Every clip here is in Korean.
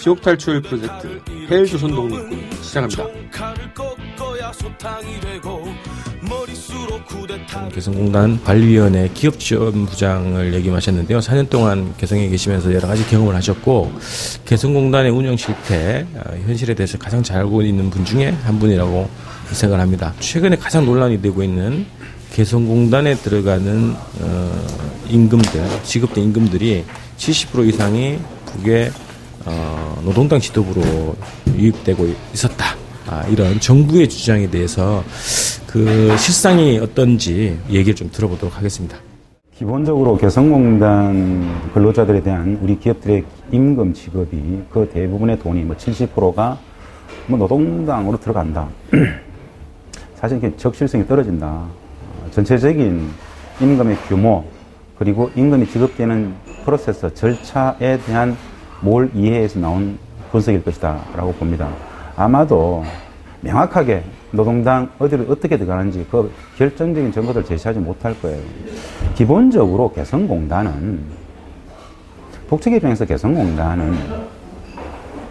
지옥 탈출 프로젝트 헬 조선 독립군 시작합니다. 개성공단 관리위원회 기업 지원 부장을 역임하셨는데요. 4년 동안 개성에 계시면서 여러 가지 경험을 하셨고 개성공단의 운영 실태, 어, 현실에 대해서 가장 잘 알고 있는 분 중에 한 분이라고 생각을 합니다. 최근에 가장 논란이 되고 있는 개성공단에 들어가는 어, 임금들, 지급된 임금들이 70% 이상이 북의 어, 노동당 지도부로 유입되고 있었다. 아, 이런 정부의 주장에 대해서 그 실상이 어떤지 얘기를 좀 들어보도록 하겠습니다. 기본적으로 개성공단 근로자들에 대한 우리 기업들의 임금 지급이 그 대부분의 돈이 뭐 70%가 뭐 노동당으로 들어간다. 사실 이게 적실성이 떨어진다. 전체적인 임금의 규모 그리고 임금이 지급되는 프로세스 절차에 대한 뭘 이해해서 나온 분석일 것이다 라고 봅니다. 아마도 명확하게 노동당 어디를 어떻게 들어가는지 그 결정적인 정보를 제시하지 못할 거예요. 기본적으로 개성공단은 북측 입장에서 개성공단은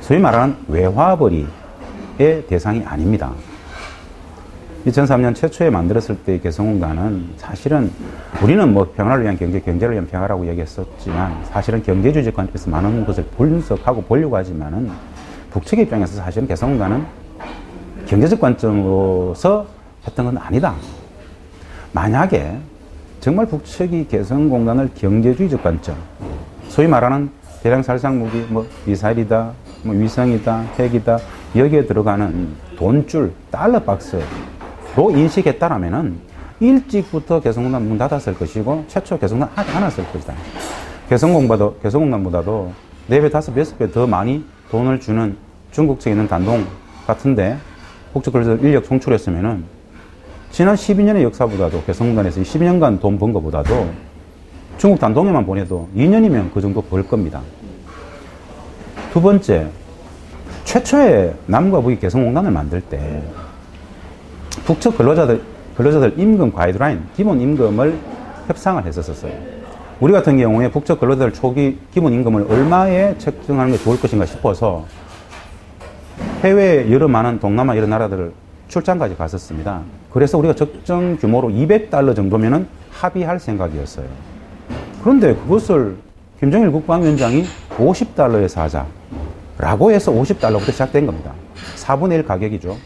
소위 말하는 외화벌이의 대상이 아닙니다. 2003년 최초에 만들었을 때 개성공단은 사실은 우리는 뭐 평화를 위한 경제, 경제를 위한 평화라고 얘기했었지만 사실은 경제주의 관점에서 많은 것을 분석하고 보려고 하지만은 북측 입장에서 사실은 개성공단은 경제적 관점으로서 했던 건 아니다. 만약에 정말 북측이 개성공단을 경제주의적 관점, 소위 말하는 대량 살상 무기, 뭐 미사일이다, 뭐 위성이다, 핵이다, 여기에 들어가는 돈줄, 달러 박스, 로 인식했다라면은 일찍부터 개성공단 문 닫았을 것이고 최초 개성공단 하지 않았을 것이다. 개성공보다도 개성공단보다도 네배 다섯 여섯 배더 많이 돈을 주는 중국 측에 있는 단동 같은데 북측 그래서 인력 송출했으면은 지난 12년의 역사보다도 개성공단에서 12년간 돈번 것보다도 중국 단동에만 보내도 2년이면 그 정도 벌 겁니다. 두 번째, 최초의 남과 북이 개성공단을 만들 때 북측 근로자들, 근로자들 임금 가이드라인, 기본 임금을 협상을 했었어요. 우리 같은 경우에 북측 근로자들 초기 기본 임금을 얼마에 책정하는 게 좋을 것인가 싶어서 해외 여러 많은 동남아 이런 나라들을 출장까지 갔었습니다. 그래서 우리가 적정 규모로 200달러 정도면은 합의할 생각이었어요. 그런데 그것을 김정일 국방위원장이 50달러에서 하자. 라고 해서 50달러부터 시작된 겁니다. 4분의 1 가격이죠.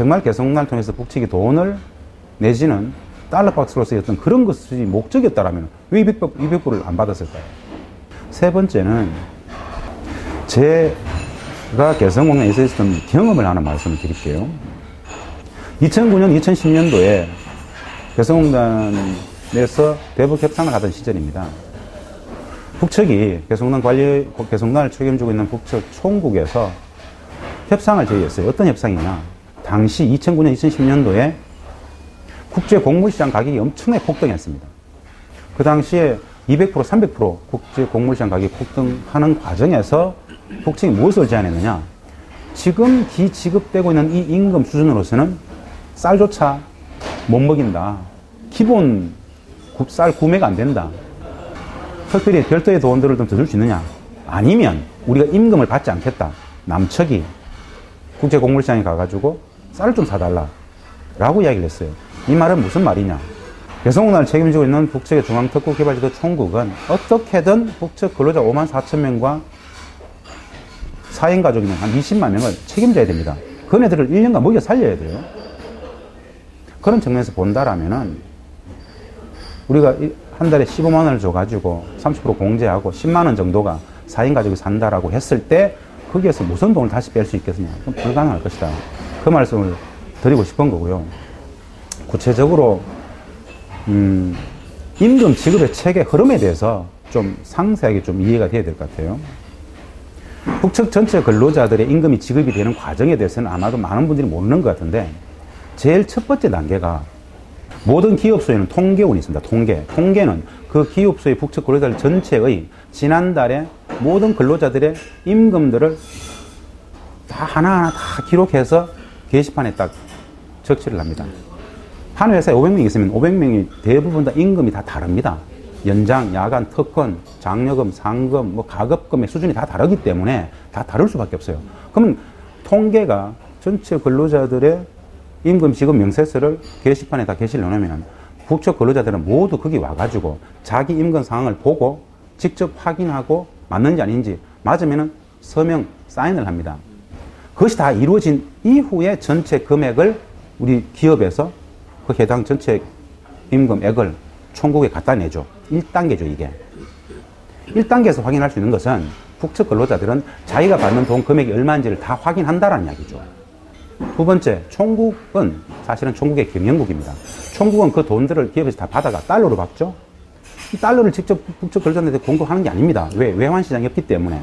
정말 개성공단을 통해서 북측이 돈을 내지는 달러 박스로 쓰였던 그런 것이 목적이었다면 왜 200, 200불을 안 받았을까요? 세 번째는 제가 개성공단에 있었던 경험을 하나 말씀을 드릴게요. 2009년, 2010년도에 개성공단에서 대북 협상을 하던 시절입니다. 북측이 개성공단 관리, 개성공단을 책임지고 있는 북측 총국에서 협상을 제의했어요. 어떤 협상이냐. 당시 2009년, 2010년도에 국제 곡물시장 가격이 엄청나게 폭등했습니다. 그 당시에 200%, 300% 국제 곡물시장 가격이 폭등하는 과정에서 북측이 무엇을 제안했느냐. 지금 기지급되고 있는 이 임금 수준으로서는 쌀조차 못 먹인다. 기본 쌀 구매가 안 된다. 특별히 별도의 돈들을 좀 더 줄 수 있느냐. 아니면 우리가 임금을 받지 않겠다. 남측이 국제 곡물시장에 가가지고 쌀을 좀 사달라. 라고 이야기를 했어요. 이 말은 무슨 말이냐. 개성공단을 책임지고 있는 북측의 중앙특구개발지도 총국은 어떻게든 북측 근로자 5만 4천 명과 사행 가족이면 한 20만 명을 책임져야 됩니다. 그네들을 1년간 먹여 살려야 돼요. 그런 측면에서 본다라면은 우리가 한 달에 15만 원을 줘가지고 30% 공제하고 10만 원 정도가 4인 가족이 산다라고 했을 때 거기에서 무슨 돈을 다시 뺄 수 있겠느냐. 그럼 불가능할 것이다. 그 말씀을 드리고 싶은 거고요. 구체적으로 음, 임금 지급의 체계 흐름에 대해서 좀 상세하게 좀 이해가 돼야 될 것 같아요. 북측 전체 근로자들의 임금이 지급이 되는 과정에 대해서는 아마도 많은 분들이 모르는 것 같은데 제일 첫 번째 단계가 모든 기업소에는 통계원이 있습니다. 통계. 통계는 그 기업소의 북측 근로자들 전체의 지난달에 모든 근로자들의 임금들을 다 하나하나 다 기록해서 게시판에 딱 적치를 합니다. 한 회사에 500명 있으면 500명이 대부분 다 임금이 다 다릅니다. 연장, 야간, 특권, 장려금, 상금, 뭐 가급금의 수준이 다 다르기 때문에 다 다를 수밖에 없어요. 그러면 통계가 전체 근로자들의 임금 지급 명세서를 게시판에 다 게시를 해놓으면 국적 근로자들은 모두 거기 와가지고 자기 임금 상황을 보고 직접 확인하고 맞는지 아닌지 맞으면은 서명 사인을 합니다. 그것이 다 이루어진 이후에 전체 금액을 우리 기업에서 그 해당 전체 임금액을 총국에 갖다 내죠. 1단계죠, 이게. 1단계에서 확인할 수 있는 것은 국적 근로자들은 자기가 받는 돈 금액이 얼마인지를 다 확인한다라는 이야기죠. 두 번째, 총국은 사실은 총국의 경영국입니다. 총국은 그 돈들을 기업에서 다 받아가 달러로 받죠. 이 달러를 직접 국적 근로자한테 공급하는 게 아닙니다. 왜? 외환시장이 없기 때문에.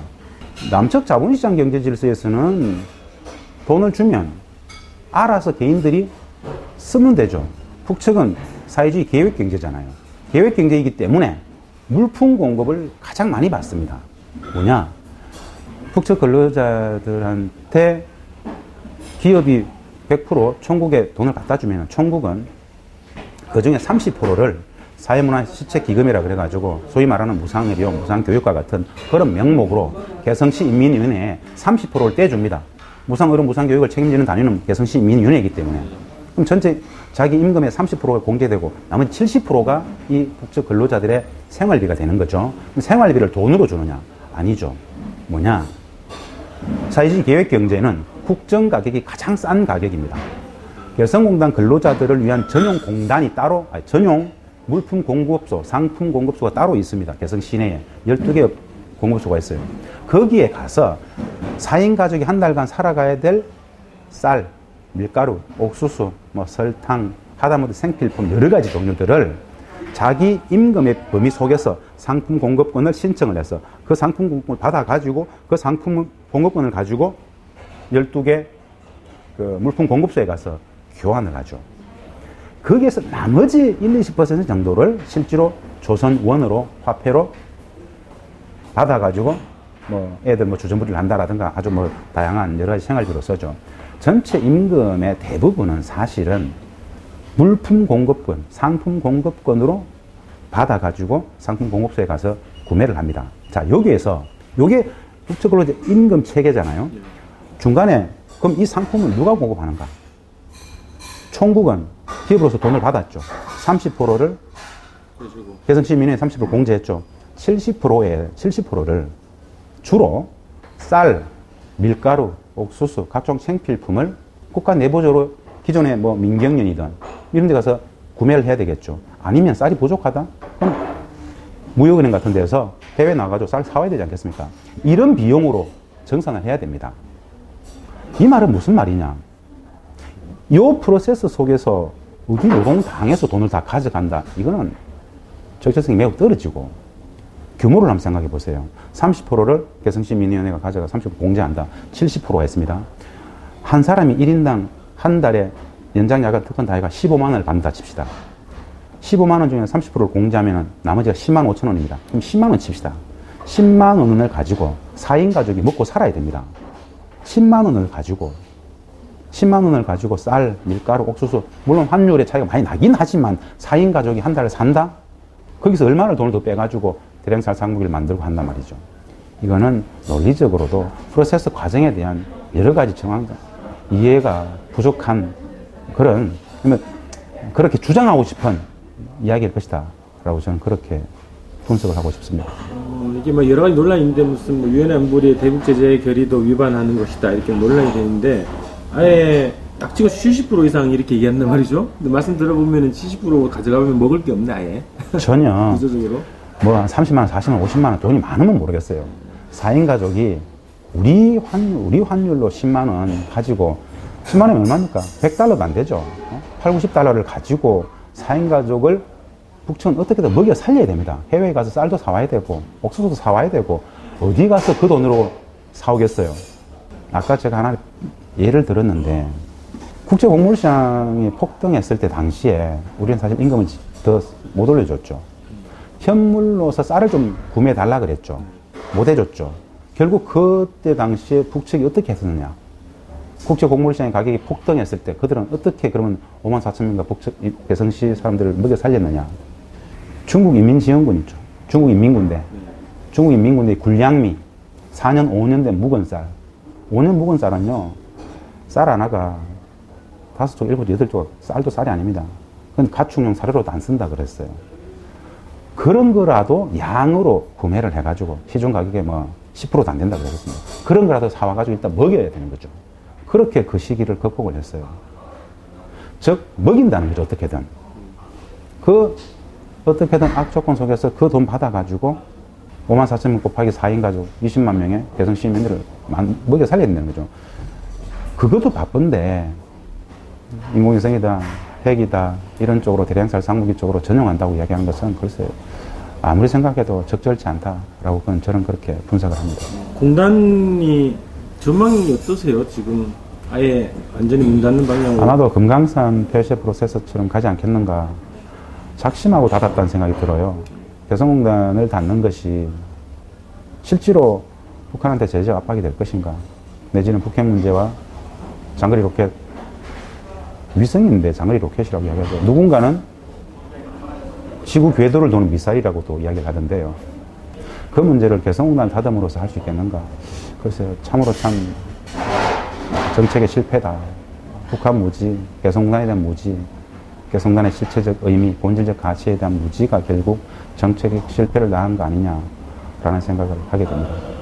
남측 자본시장 경제 질서에서는 돈을 주면 알아서 개인들이 쓰면 되죠. 북측은 사회주의 계획 경제잖아요. 계획 경제이기 때문에 물품 공급을 가장 많이 받습니다. 뭐냐? 북측 근로자들한테 기업이 100% 총국에 돈을 갖다 주면 총국은 그 중에 30%를 사회문화 시책기금이라 그래가지고 소위 말하는 무상의료, 무상교육과 같은 그런 명목으로 개성시 인민위원회에 30%를 떼줍니다. 무상의료, 무상교육을 책임지는 단위는 개성시 인민위원회이기 때문에. 그럼 전체 자기 임금의 30%가 공제되고 나머지 70%가 이 북측 근로자들의 생활비가 되는 거죠. 그럼 생활비를 돈으로 주느냐? 아니죠. 뭐냐? 사회주의 계획 경제는 국정 가격이 가장 싼 가격입니다. 개성공단 근로자들을 위한 전용 공단이 따로, 아니, 전용 물품 공급소, 상품 공급소가 따로 있습니다. 개성 시내에 12개 공급소가 있어요. 거기에 가서 4인 가족이 한 달간 살아가야 될 쌀, 밀가루, 옥수수, 뭐 설탕, 하다못해 생필품 여러 가지 종류들을 자기 임금의 범위 속에서 상품 공급권을 신청을 해서 그 상품 공급권을 받아가지고 그 상품 공급권을 가지고 12개 그 물품 공급소에 가서 교환을 하죠. 거기에서 나머지 1, 20% 정도를 실제로 조선 원으로 화폐로 받아가지고 뭐 애들 뭐 주전부리를 한다라든가 아주 뭐 다양한 여러 가지 생활비로 쓰죠. 전체 임금의 대부분은 사실은 물품 공급권, 상품 공급권으로 받아가지고 상품 공급소에 가서 구매를 합니다. 자, 여기에서, 요게 국적으로 임금 체계잖아요. 중간에, 그럼 이 상품을 누가 공급하는가? 총국은 기업으로서 돈을 받았죠. 30%를 개성시민에 30% 공제했죠. 70%에 70%를 주로 쌀, 밀가루, 옥수수, 각종 생필품을 국가 내부적으로 기존에 뭐 민경련이든 이런 데 가서 구매를 해야 되겠죠. 아니면 쌀이 부족하다? 그럼 무역은행 같은 데서 해외 나가서 쌀 사와야 되지 않겠습니까? 이런 비용으로 정산을 해야 됩니다. 이 말은 무슨 말이냐? 이 프로세스 속에서 우리 노동당에서 돈을 다 가져간다. 이거는 적절성이 매우 떨어지고 규모를 한번 생각해 보세요. 30%를 개성시민위원회가 가져가 30% 공제한다. 70% 했습니다. 한 사람이 1인당 한 달에 연장 야간 특권 다해가 15만 원을 받는다 칩시다. 15만 원 중에 30%를 공제하면 나머지가 10만 5천 원입니다. 그럼 10만 원 칩시다. 10만 원을 가지고 4인 가족이 먹고 살아야 됩니다. 10만 원을 가지고 10만 원을 가지고 쌀, 밀가루, 옥수수 물론 환율의 차이가 많이 나긴 하지만 4인 가족이 한 달에 산다? 거기서 얼마나 돈을 더 빼가지고 대량살 상무기를 만들고 한단 말이죠. 이거는 논리적으로도 프로세스 과정에 대한 여러 가지 정황 이해가 부족한 그런 그렇게 주장하고 싶은 이야기일 것이다. 라고 저는 그렇게 분석을 하고 싶습니다. 어, 이게 뭐 여러 가지 논란이 있는데 무슨 뭐 유엔 안보리 대북 제재 결의도 위반하는 것이다 이렇게 논란이 되는데 아예 딱 찍어 70% 이상 이렇게 얘기한단 말이죠. 근데 말씀 들어보면 70% 가져가면 먹을 게 없네 아예. 전혀. 구조적으로. 뭐 한 30만 원, 40만 원, 50만 원 돈이 많으면 모르겠어요. 4인 가족이 우리 환 우리 환율로 10만 원 가지고 10만 원이 얼마입니까? 100달러도 안 되죠. 8, 90달러를 가지고 4인 가족을 북촌 어떻게든 먹여 살려야 됩니다. 해외에 가서 쌀도 사와야 되고 옥수수도 사와야 되고 어디 가서 그 돈으로 사오겠어요. 아까 제가 하나 예를 들었는데 국제 곡물 시장이 폭등했을 때 당시에 우리는 사실 임금을 더 못 올려줬죠. 현물로서 쌀을 좀 구매해 달라 그랬죠. 못 해줬죠. 결국 그때 당시에 북측이 어떻게 했었느냐. 국제 곡물 시장의 가격이 폭등했을 때 그들은 어떻게 그러면 5만 4천 명과 북측 개성시 사람들을 먹여 살렸느냐. 중국 인민지원군 있죠. 중국 인민군대. 중국 인민군대 군량미. 4년, 5년 된 묵은 쌀. 5년 묵은 쌀은요, 쌀 하나가 다섯 쪽, 일곱 쪽, 쌀도 쌀이 아닙니다. 그건 가축용 사료로도 안 쓴다 그랬어요. 그런 거라도 양으로 구매를 해가지고 시중 가격에 뭐 10%도 안 된다 그랬습니다. 그런 거라도 사와가지고 일단 먹여야 되는 거죠. 그렇게 그 시기를 극복을 했어요. 즉, 먹인다는 거죠, 어떻게든. 그, 어떻게든 악조건 속에서 그 돈 받아가지고 5만 4천 명 곱하기 4인 가족 20만 명의 개성 시민들을 만- 먹여 살려야 된다는 거죠. 그것도 바쁜데, 인공위성이다, 핵이다, 이런 쪽으로 대량살 상무기 쪽으로 전용한다고 이야기하는 것은 글쎄 아무리 생각해도 적절치 않다라고 그건 저는 그렇게 분석을 합니다. 공단이 전망이 어떠세요? 지금 아예 완전히 문 닫는 방향으로 아마도 금강산 폐쇄 프로세서처럼 가지 않겠는가 작심하고 닫았다는 생각이 들어요. 개성공단을 닫는 것이 실제로 북한한테 제재 압박이 될 것인가 내지는 북핵 문제와 장거리 로켓 위성인데 장거리 로켓이라고 이야기하죠. 누군가는 지구 궤도를 도는 미사일이라고도 이야기를 하던데요. 그 문제를 개성공단 닫음으로써 할수 있겠는가? 글쎄요, 참으로 참 정책의 실패다. 북한 무지, 개성공단에 대한 무지, 개성공단의 실체적 의미, 본질적 가치에 대한 무지가 결국 정책의 실패를 낳은 거 아니냐라는 생각을 하게 됩니다.